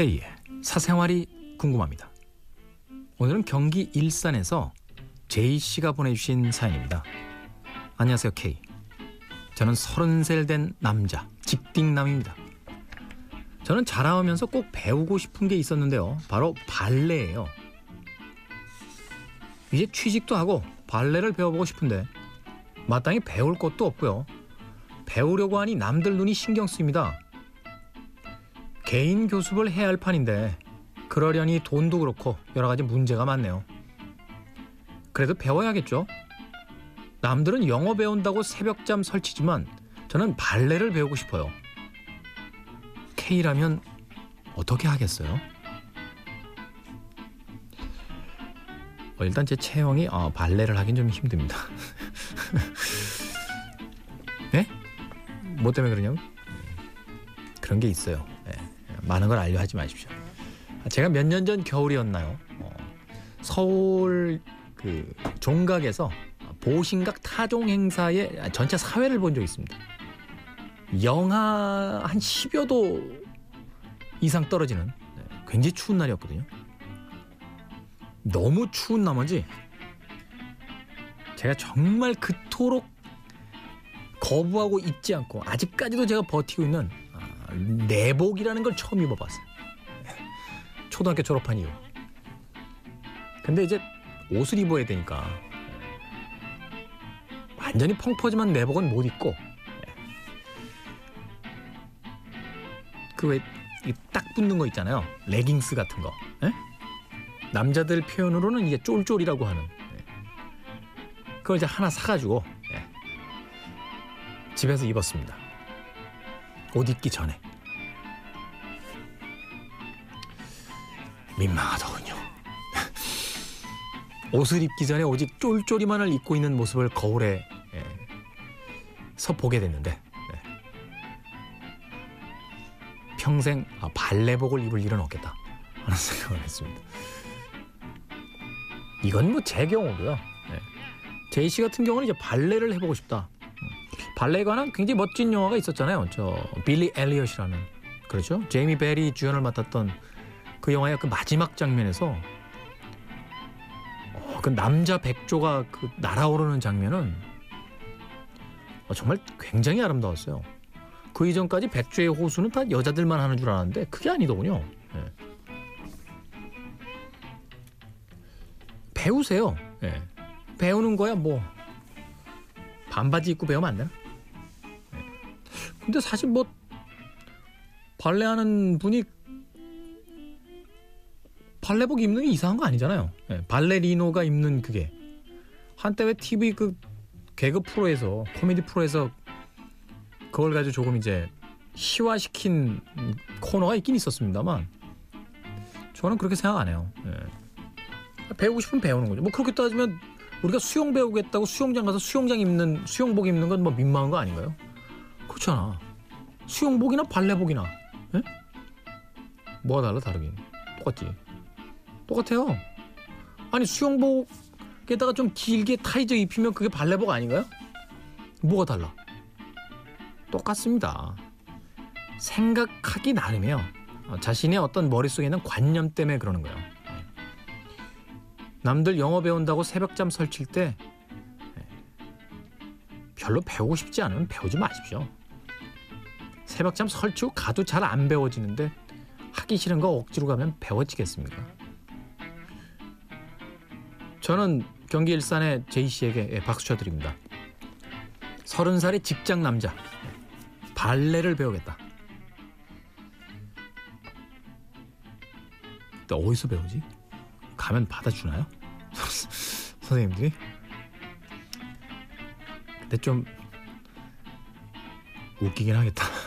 K의 사생활이 궁금합니다. 오늘은 경기 일산에서 제이 씨가 보내주신 사연입니다. 안녕하세요, K. 저는 서른 살 된 남자, 직딩남입니다. 저는 자라오면서 꼭 배우고 싶은 게 있었는데요. 바로 발레예요. 이제 취직도 하고 발레를 배워보고 싶은데 마땅히 배울 것도 없고요. 배우려고 하니 남들 눈이 신경 쓰입니다. 개인 교습을 해야 할 판인데 그러려니 돈도 그렇고 여러 가지 문제가 많네요. 그래도 배워야겠죠. 남들은 영어 배운다고 새벽잠 설치지만 저는 발레를 배우고 싶어요. K라면 어떻게 하겠어요? 어, 일단 제 체형이 어, 발레를 하긴 좀 힘듭니다. 네? 뭐 때문에 그러냐고? 그런 게 있어요. 네. 많은 걸 알려 하지 마십시오. 제가 몇 년 전 겨울이었나요? 어, 서울 그 종각에서 보신각 타종 행사의 전체 사회를 본 적이 있습니다. 영하 한 10여 도 이상 떨어지는 네, 굉장히 추운 날이었거든요. 너무 추운 나머지 제가 정말 그토록 거부하고 입지 않고 아직까지도 제가 버티고 있는 아, 내복이라는 걸 처음 입어봤어요. 초등학교 졸업한 이후. 근데 이제 옷을 입어야 되니까 완전히 펑퍼짐한 내복은 못 입고 그왜 딱 붙는 거 있잖아요. 레깅스 같은 거. 에? 남자들 표현으로는 이게 쫄쫄이라고 하는. 예. 그걸 이제 하나 사가지고 예. 집에서 입었습니다. 옷 입기 전에. 민망하더군요. 옷을 입기 전에 오직 쫄쫄이만을 입고 있는 모습을 거울에 예, 서 보게 됐는데 예. 평생 아, 발레복을 입을 일은 없겠다 하는 생각을 했습니다. 이건 뭐 제 경우고요. 예. 제이 씨 같은 경우는 이제 발레를 해보고 싶다. 음. 발레에 관한 굉장히 멋진 영화가 있었잖아요. 저 빌리 엘리엇이라는 그렇죠. 제이미 베리 주연을 맡았던 그 영화의 그 마지막 장면에서 어, 그 남자 백조가 그 날아오르는 장면은 어, 정말 굉장히 아름다웠어요. 그 이전까지 백조의 호수는 다 여자들만 하는 줄 알았는데 그게 아니더군요. 예. 배우세요. 예. 배우는 거야 뭐 반바지 입고 배우면 안 되나? 예. 근데 사실 뭐 발레 하는 분이 발레복 입는 게 이상한 거 아니잖아요. 예, 발레리노가 입는 그게 한때 왜 TV 그 개그 프로에서 코미디 프로에서 그걸 가지고 조금 이제 희화시킨 코너가 있긴 있었습니다만 저는 그렇게 생각 안 해요. 예. 배우고 싶으면 배우는 거죠. 뭐 그렇게 따지면 우리가 수영 배우겠다고 수영장 가서 수영장 입는 수영복 입는 건 뭐 민망한 거 아닌가요? 그렇잖아. 수영복이나 발레복이나 예? 뭐가 달라 다르긴 똑같지. 똑같아요. 아니 수영복에다가 좀 길게 타이저 입히면 그게 발레복 아닌가요? 뭐가 달라? 똑같습니다. 생각하기 나름이에요. 어, 자신의 어떤 머릿속에 있는 관념 때문에 그러는 거예요. 남들 영어 배운다고 새벽잠 설칠 때 별로 배우고 싶지 않으면 배우지 마십시오. 새벽잠 설치고 가도 잘 안 배워지는데 하기 싫은 거 억지로 가면 배워지겠습니까? 저는 경기 일산의 제이 씨에게 예, 박수 쳐드립니다. 서른 살의 직장 남자 발레를 배우겠다. 또 어디서 배우지? 가면 받아주나요? 선생님들이? 근데 좀 웃기긴 하겠다.